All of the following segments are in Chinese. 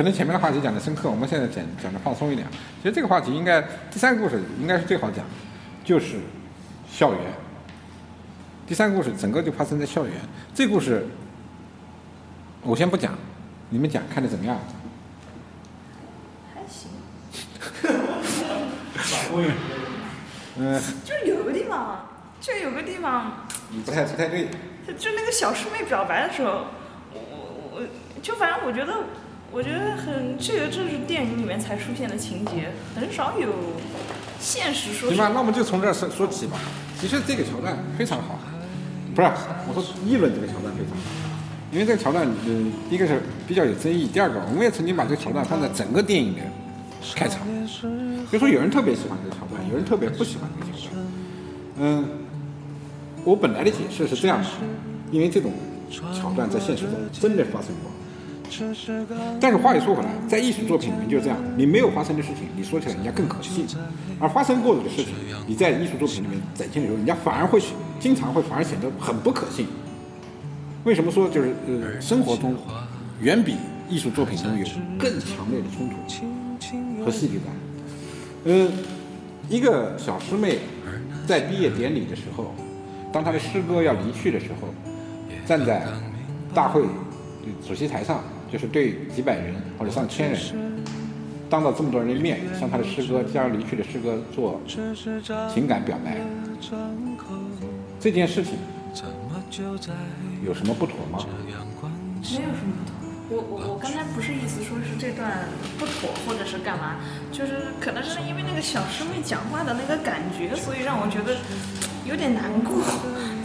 可能前面的话题讲的深刻，我们现在讲讲的放松一点。其实这个话题应该第三个故事应该是最好讲，就是校园。第三个故事整个就发生在校园。这故事我先不讲，你们讲看的怎么样？还行，嗯，就是有个地方，就有个地方，不太不太对。就那个小师妹表白的时候，我我我就反正我觉得，我觉得很这个这是电影里面才出现的情节，很少有现实说行吧，那我们就从这儿说说起吧。其实这个桥段非常好，不是我说议论这个桥段非常好，因为这个桥段，嗯，一个是比较有争议，第二个我们也曾经把这个桥段放在整个电影的开场，就说有人特别喜欢这个桥段，有人特别不喜欢这个桥段。嗯，我本来的解释是这样的，因为这种桥段在现实中真的发生过。但是话又说回来，在艺术作品里面就是这样，你没有发生的事情，你说起来人家更可信；而发生过的事情，你在艺术作品里面展现的时候，人家反而会经常会反而显得很不可信。为什么说就是呃，生活中远比艺术作品中有更强烈的冲突和戏剧感？呃，一个小师妹在毕业典礼的时候，当她的师哥要离去的时候，站在大会主席台上。就是对几百人或者上千人，当着这么多人的面，向他的师哥将要离去的师哥做情感表白，这件事情有什么不妥吗？没有什么不妥。我我我刚才不是意思说是这段不妥或者是干嘛，就是可能是因为那个小师妹讲话的那个感觉，所以让我觉得有点难过，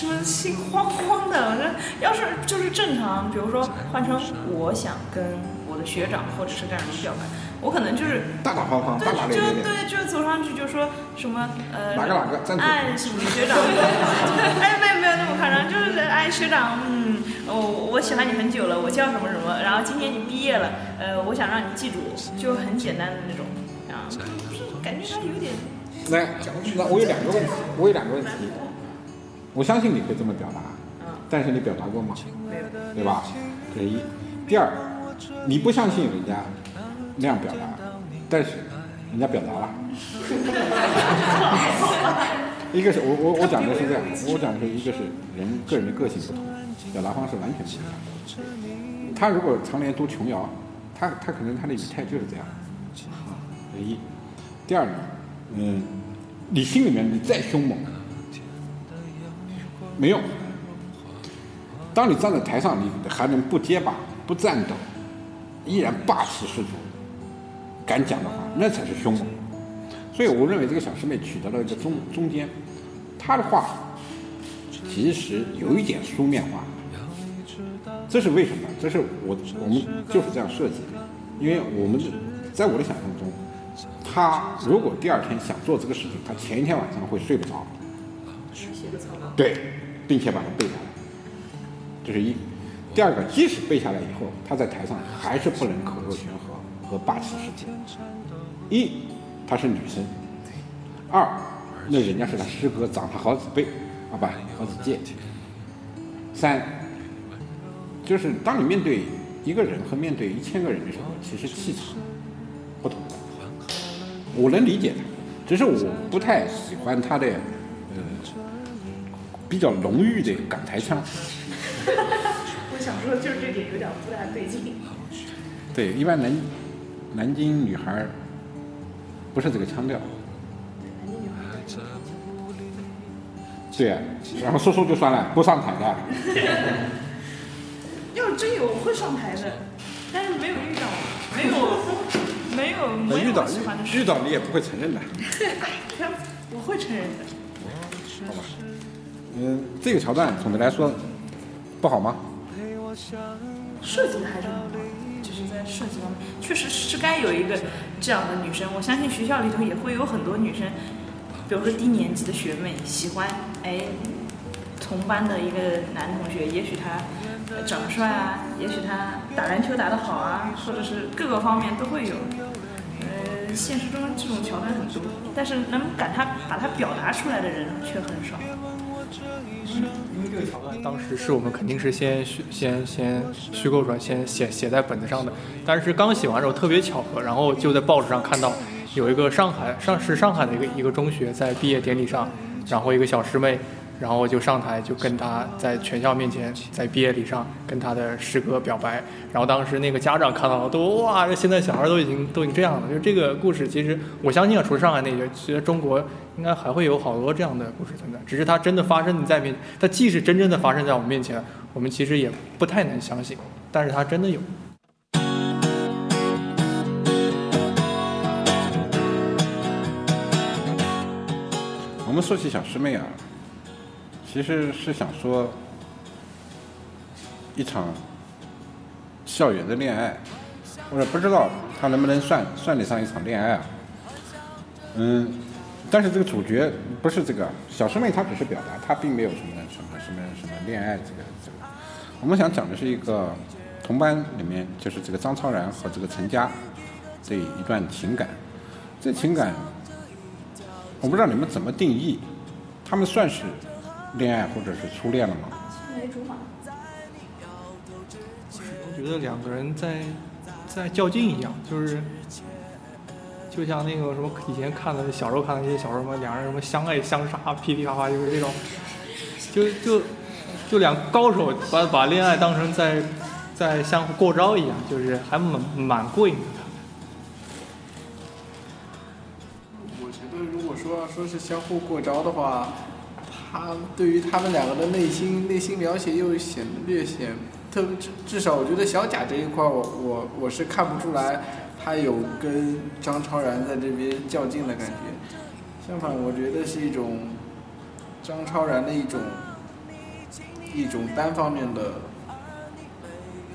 就是心慌慌的。我说要是就是正常，比如说换成我想跟我的学长或者是干什么表白，我可能就是大大方方、对大大咧就。对就走上去就说什么呃哪个哪个站住哎什么学长，哎没有没有那么夸张，就是哎学长嗯我我喜欢你很久了，我叫什么什么，然后今天你毕业了，呃我想让你记住，就很简单的那种啊，就是感觉他有点来，那我有两个问题，我有两个问题。我相信你会这么表达，嗯但是你表达过吗？没有对吧？这是一。第二，你不相信人家那样表达，但是人家表达了。一个是我我我讲的是这样，我讲的是一个是人个人的个性不同，表达方式完全不一样。他如果常年读琼瑶，他他可能他的语态就是这样。这是一。第二呢，嗯，你心里面你再凶猛，没用。当你站在台上，你还能不结巴、不颤抖，依然霸气十足，敢讲的话，那才是凶猛。所以我认为这个小师妹取得了一个中中间，她的话其实有一点书面化，这是为什么？这是我我们就是这样设计的，因为我们在我的想象中，她如果第二天想做这个事情，她前一天晚上会睡不着。对，并且把它背下来，这是一。第二个，即使背下来以后，他在台上还是不能口若悬河和霸气十足。一，她是女生；二，那人家是他师哥，长她好几倍，啊不，好几届。三，就是当你面对一个人和面对一千个人的时候，其实气场不同的。我能理解他，只是我不太喜欢他的呃比较浓郁的港台腔。我想说就是这点有点不太对劲。对，一般南南京女孩儿不是这个腔调。对啊，然后说说就算了，不上台的。要是真有我会上台的，但是没有遇到，没有 没有没有遇到遇到你也不会承认的，我会承认的。好吧？嗯，这个桥段总的来说不好吗？设计的还是很好，就是在设计方面，确实是该有一个这样的女生。我相信学校里头也会有很多女生，比如说低年级的学妹喜欢哎同班的一个男同学，也许他长得帅啊，也许他打篮球打得好啊，或者是各个方面都会有。呃，现实中这种桥段很多，但是能敢他把它表达出来的人却很少。因为这个桥段当时是我们肯定是先虚先先虚构出来，先写写在本子上的。但是刚写完之后特别巧合，然后就在报纸上看到有一个上海上是上海的一个一个中学在毕业典礼上，然后一个小师妹。然后就上台就跟他在全校面前在毕业礼上跟他的师哥表白，然后当时那个家长看到了都哇，这现在小孩都已经都已经这样了。就这个故事，其实我相信啊，除了上海那个，其实中国应该还会有好多这样的故事存在。只是它真的发生在面，它既是真正的发生在我们面前，我们其实也不太能相信，但是它真的有。我们说起小师妹啊。其实是想说，一场校园的恋爱，或者不知道他能不能算算得上一场恋爱啊？嗯，但是这个主角不是这个小师妹，她只是表达，她并没有什么什么什么什么恋爱这个这个。我们想讲的是一个同班里面，就是这个张超然和这个陈佳这一段情感。这情感，我不知道你们怎么定义，他们算是。恋爱或者是初恋了吗？青梅竹马。我觉得两个人在在较劲一样，就是就像那个什么以前看的小时候看的那些小说嘛，两人什么相爱相杀，噼噼啪啪就是这种，就就就两高手把把恋爱当成在在相互过招一样，就是还蛮蛮过瘾的。我觉得如果说说是相互过招的话。他对于他们两个的内心内心描写又显得略显，特至少我觉得小贾这一块我我我是看不出来他有跟张超然在这边较劲的感觉，相反我觉得是一种张超然的一种一种单方面的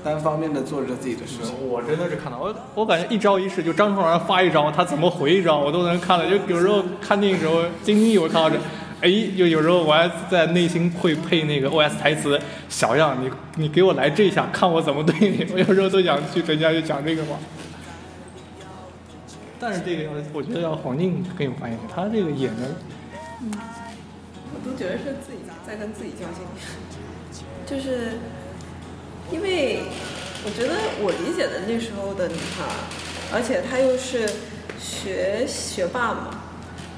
单方面的做着自己的事情。我真的是看到我我感觉一招一式就张超然发一招他怎么回一招我都能看了，就有时候看电影时候经历我看到这。哎，就有时候我还在内心会配那个 OS 台词，小样，你你给我来这一下，看我怎么对你。我有时候都想去人家去讲这个话。但是这个要，我觉得要黄静更有发言权，他这个演的，嗯，我都觉得是自己在跟自己较劲，就是因为我觉得我理解的那时候的女孩，而且她又是学学霸嘛，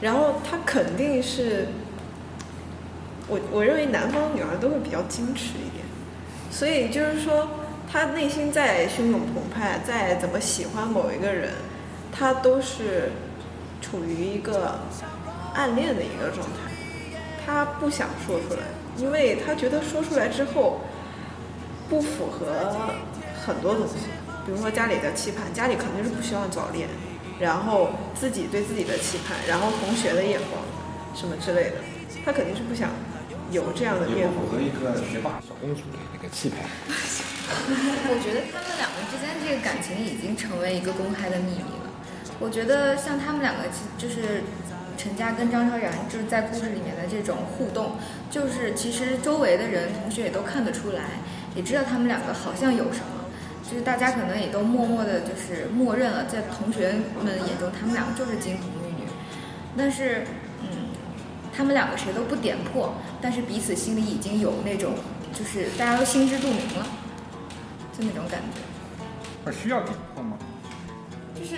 然后她肯定是。我我认为南方女孩都会比较矜持一点，所以就是说，她内心再汹涌澎湃，再怎么喜欢某一个人，她都是处于一个暗恋的一个状态，她不想说出来，因为她觉得说出来之后不符合很多东西，比如说家里的期盼，家里肯定是不希望早恋，然后自己对自己的期盼，然后同学的眼光什么之类的，她肯定是不想。有这样的面符合一个学霸小公主的那个气派。我觉得他们两个之间这个感情已经成为一个公开的秘密了。我觉得像他们两个，就是陈佳跟张超然，就是在故事里面的这种互动，就是其实周围的人、同学也都看得出来，也知道他们两个好像有什么，就是大家可能也都默默的，就是默认了，在同学们眼中，他们两个就是金童玉女。但是。他们两个谁都不点破，但是彼此心里已经有那种，就是大家都心知肚明了，就那种感觉。那需要点破吗？就是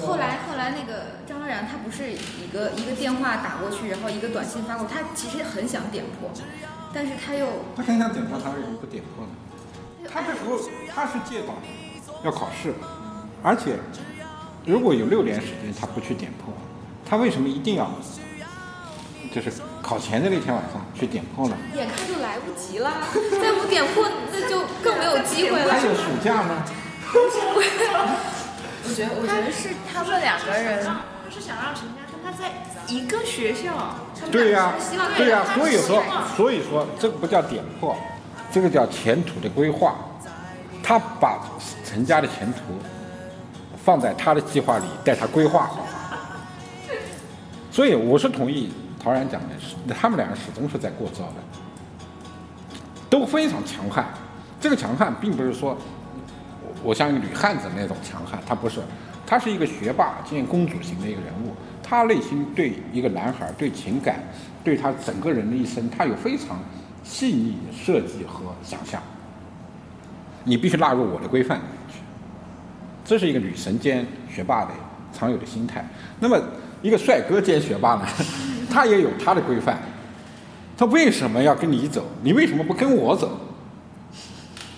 后来后来那个张昭然，他不是一个一个电话打过去，然后一个短信发过，他其实很想点破，但是他又他很想点破，他为什么不点破呢？他这时候他是借到要考试，而且如果有六年时间他不去点破，他为什么一定要？就是考前的那天晚上去点破了，眼看就来不及了，再不点破那就更没有机会了。还有暑假吗。我觉得，我觉得是他们两个人，是想让陈家跟他在一个学校。对呀，对呀，所以说，所以说这个不叫点破，这个叫前途的规划。他把陈家的前途放在他的计划里，带他规划好。所以我是同意。陶然讲的是，他们两个始终是在过招的，都非常强悍。这个强悍并不是说我像一个女汉子那种强悍，他不是，他是一个学霸兼公主型的一个人物。他内心对一个男孩、对情感、对他整个人的一生，他有非常细腻的设计和想象，你必须纳入我的规范里面去。这是一个女神兼学霸的常有的心态。那么，一个帅哥兼学霸呢，他也有他的规范。他为什么要跟你走？你为什么不跟我走？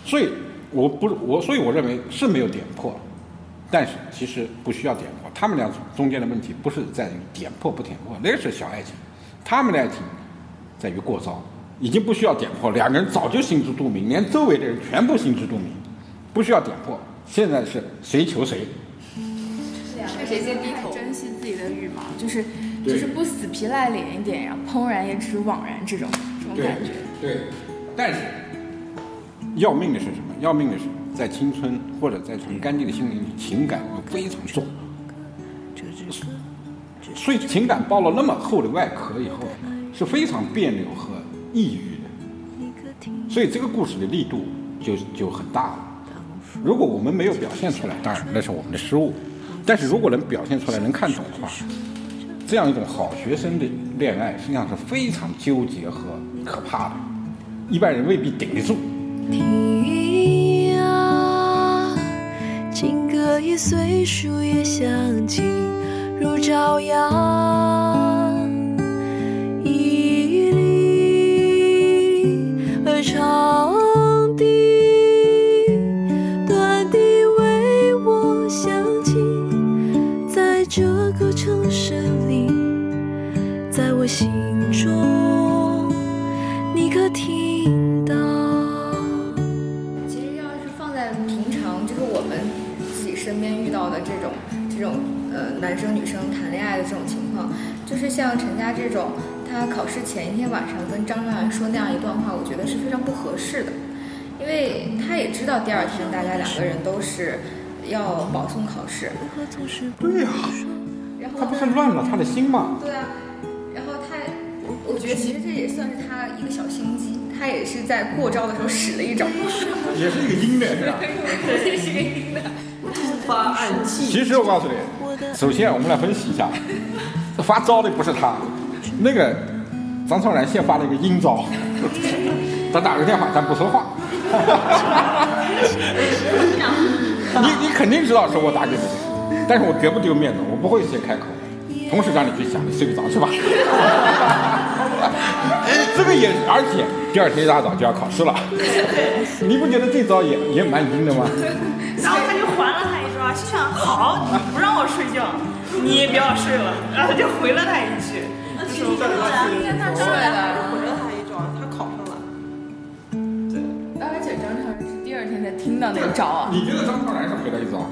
所以，我不我，所以我认为是没有点破，但是其实不需要点破。他们俩中间的问题不是在于点破不点破，那个是小爱情。他们的爱情在于过招，已经不需要点破，两个人早就心知肚明，连周围的人全部心知肚明，不需要点破。现在是谁求谁，谁先低头？珍惜自己的羽毛，就是就是不死皮赖脸一点，然后怦然也只是惘然这种这种感觉。对，但是要命的是什么？要命的是在青春或者在很干净的心灵里，情感又非常重。所以情感包了那么厚的外壳以后，是非常别扭和抑郁的。所以这个故事的力度就就很大了。如果我们没有表现出来，当然那是我们的失误。但是如果能表现出来，能看懂的话，这样一种好学生的恋爱，实际上是非常纠结和可怕的，一般人未必顶得住。情歌也随树叶响起，如朝阳，的这种这种呃男生女生谈恋爱的这种情况，就是像陈佳这种，他考试前一天晚上跟张韶涵说那样一段话，我觉得是非常不合适的，因为他也知道第二天大家两个人都是要保送考试，对呀、然后他不是乱了他的心吗？对啊，然后他，我觉得其实这也算是他一个小心机，他也是在过招的时候使了一招，也是一个阴的，是吧？这是个阴的。发暗器，其实我告诉你，首先我们来分析一下，发招的不是他，那个张超然先发了一个阴招，他打个电话，咱不说话。你你肯定知道是我打给你的，但是我绝不丢面子，我不会先开口，同时让你去想，你睡不着去吧。这个也，而且第二天一大早就要考试了，你不觉得这招也也蛮阴的吗？就想好，你不让我睡觉，你也不要睡了，然后就回了他一句。那其实张韶涵，那张韶涵还是回了他一招，他考上了。对而且张超然是第二天才听到那个招啊。你觉得张超然是回了一招，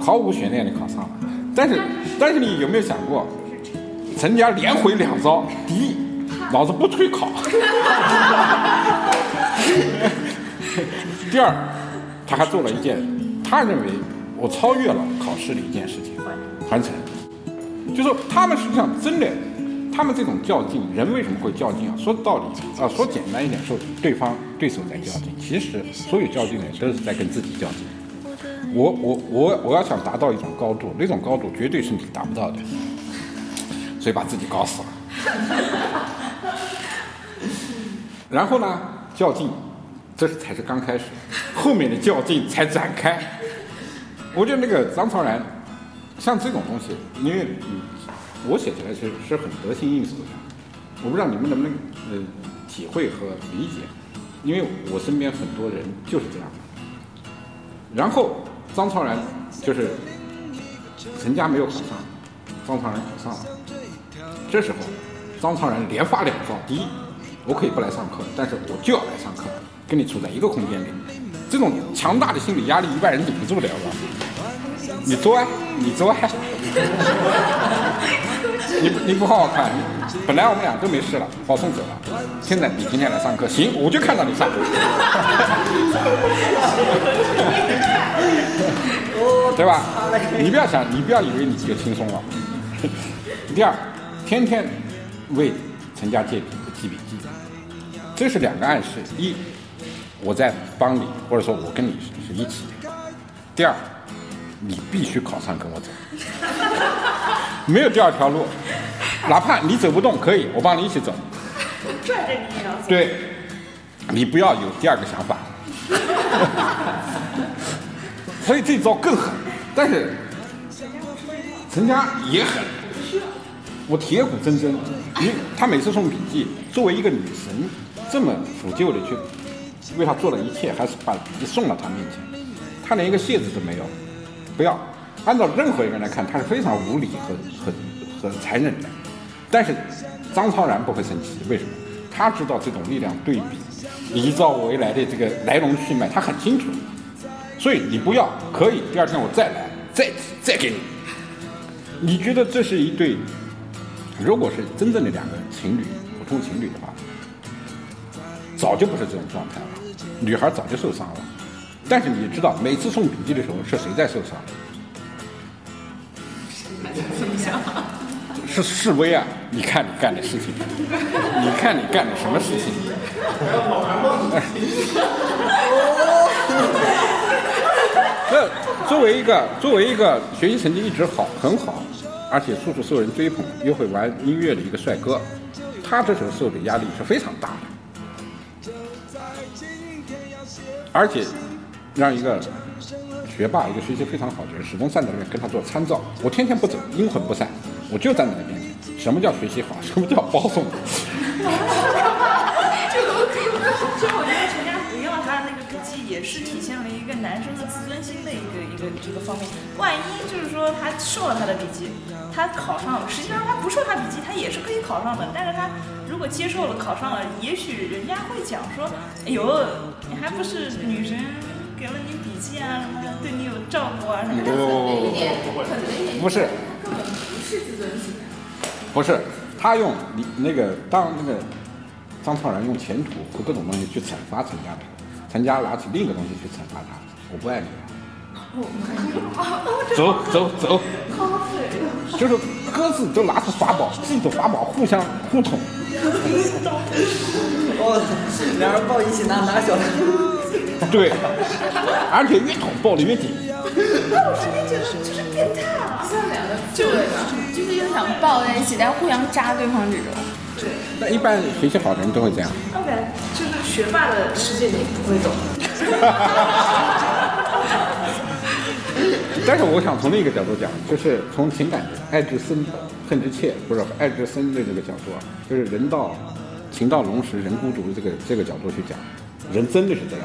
毫无悬念的考上了，但是但是你有没有想过，陈家连回两招，第一，老子不退考，第二，他还做了一件他认为我超越了考试的一件事情，传承，就说他们实际上真的。他们这种较劲，人为什么会较劲啊？说道理啊、说简单一点，说对方对手在较劲，其实所有较劲的人都是在跟自己较劲。我我我我要想达到一种高度，那种高度绝对是你达不到的，所以把自己搞死了。然后呢，较劲，这才是刚开始，后面的较劲才展开。我觉得那个张超然，像这种东西，因为嗯，我写起来是是很得心应手的。我不知道你们能不能呃体会和理解，因为我身边很多人就是这样。然后张超然就是陈家没有考上，张超然考上了。这时候张超然连发两招：第一，我可以不来上课，但是我就要来上课，跟你处在一个空间里。这种强大的心理压力，一般人顶不住的，好吧？你做啊，你做啊！你你不好好看，本来我们俩都没事了，保送走了，现在你今天来上课，行，我就看到你上。对吧？你不要想，你不要以为你就轻松了。第二，天天为陈家借笔记笔记，这是两个暗示：一，我在帮你，或者说我跟你是是一起的；第二，你必须考上跟我走，没有第二条路。哪怕你走不动，可以，我帮你一起走。拽着你也要走。对，你不要有第二个想法。所以这招更狠，但是陈家也狠。我铁骨铮铮，你他每次送笔记，作为一个女神，这么抚旧的去为他做了一切，还是把笔记送到他面前，他连一个谢字都没有。不要，按照任何一个人来看，他是非常无理和和和残忍的。但是张超然不会生气，为什么？他知道这种力量对比黎兆未来的这个来龙去脉，他很清楚。所以你不要，可以，第二天我再来，再再给你。你觉得这是一对？如果是真正的两个情侣，普通情侣的话，早就不是这种状态了，女孩早就受伤了。但是你知道，每次送笔记的时候是谁在受伤？是示威啊！你看你干的事情，你看你干的什么事情？那作为一个作为一个学习成绩一直好很好，而且处处受人追捧，又会玩音乐的一个帅哥，他这时候受的压力是非常大的，而且让一个学霸，一个学习非常好的人，始终站在那边跟他做参照。我天天不走，阴魂不散，我就站在那边。什么叫学习好？什么叫包送？就 我觉得陈家不要他的那个笔记，也是体现了一个男生的自尊心的一个一个一个方面。万一就是说他受了他的笔记，他考上了，实际上他不受他笔记，他也是可以考上的。但是他如果接受了考上了，也许人家会讲说，哎呦，你还不是女神给了你笔记啊，什么，对你有照顾啊什么的。不不是，根本不是自尊心。不是，他用你那个当那个张超然用前途和各种东西去惩罚陈家的，陈家拿起另一个东西去惩罚他，我不爱你了。走走走，就是各自都拿出法宝，自己的法宝互相互捅。哦，两人抱一起拿拿小。对，而且越捅抱的越紧。那我瞬间觉得就是变态啊！像两个就就是又想抱在一起，但互相扎对方这种。对，那一般学习好的人都会这样。OK，就是学霸的世界你不会懂。但是我想从另一个角度讲，就是从情感爱之深，恨之切，不是爱之深的这个角度啊，就是人到情到浓时人孤独的这个这个角度去讲，人真的是这样。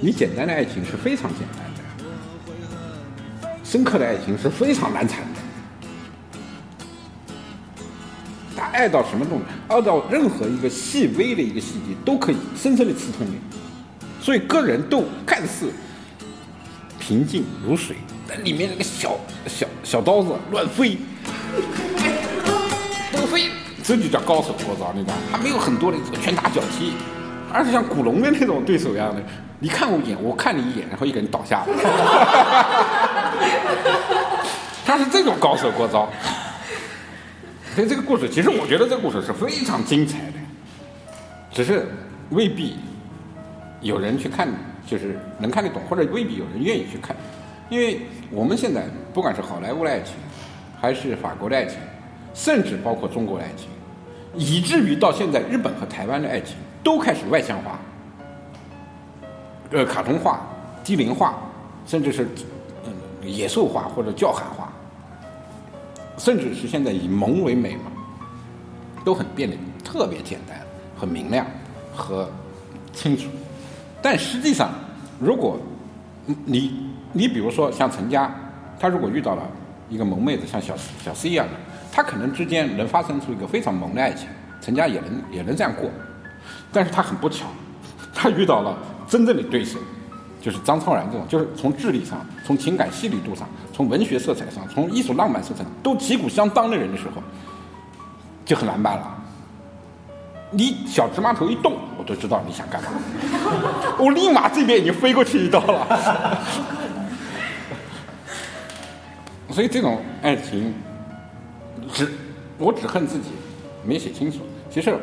你简单的爱情是非常简单的，深刻的爱情是非常难缠的。他爱到什么程度？爱到任何一个细微的一个细节都可以深深的刺痛你，所以个人都看似平静如水，但里面那个小小小刀子乱飞，都飞，这就叫高手过招，你知道吗？他没有很多的这个拳打脚踢，而是像古龙的那种对手一样的，你看我一眼，我看你一眼，然后一个人倒下了。他是这种高手过招。所以这个故事，其实我觉得这个故事是非常精彩的，只是未必有人去看，就是能看得懂，或者未必有人愿意去看。因为我们现在不管是好莱坞的爱情，还是法国的爱情，甚至包括中国的爱情，以至于到现在日本和台湾的爱情都开始外向化，呃，卡通化、低龄化，甚至是嗯野兽化或者叫喊化。甚至是现在以萌为美嘛，都很变得特别简单、很明亮和清楚。但实际上，如果你你比如说像陈家，他如果遇到了一个萌妹子，像小小 C 一样的，他可能之间能发生出一个非常萌的爱情，陈家也能也能这样过。但是他很不巧，他遇到了真正的对手。就是张超然这种，就是从智力上、从情感细腻度上、从文学色彩上、从艺术浪漫色彩上都旗鼓相当的人的时候，就很难办了。你小芝麻头一动，我都知道你想干嘛，我立马这边已经飞过去一刀了。所以这种爱情，只我只恨自己没写清楚。其实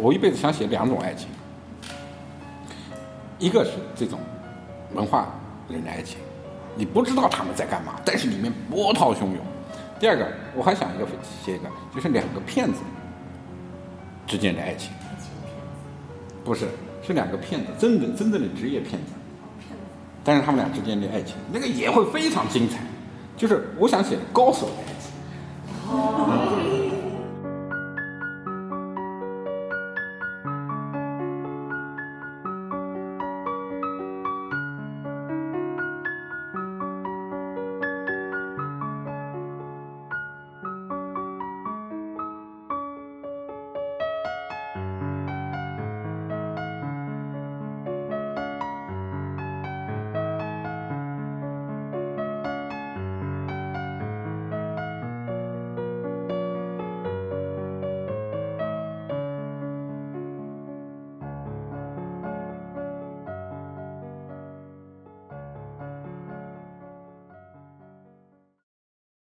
我一辈子想写两种爱情，一个是这种。文化人的爱情，你不知道他们在干嘛，但是里面波涛汹涌。第二个，我还想一个写一个，就是两个骗子之间的爱情，不是，是是两个骗子，真的真正的职业骗子。但是他们俩之间的爱情，那个也会非常精彩。就是我想写高手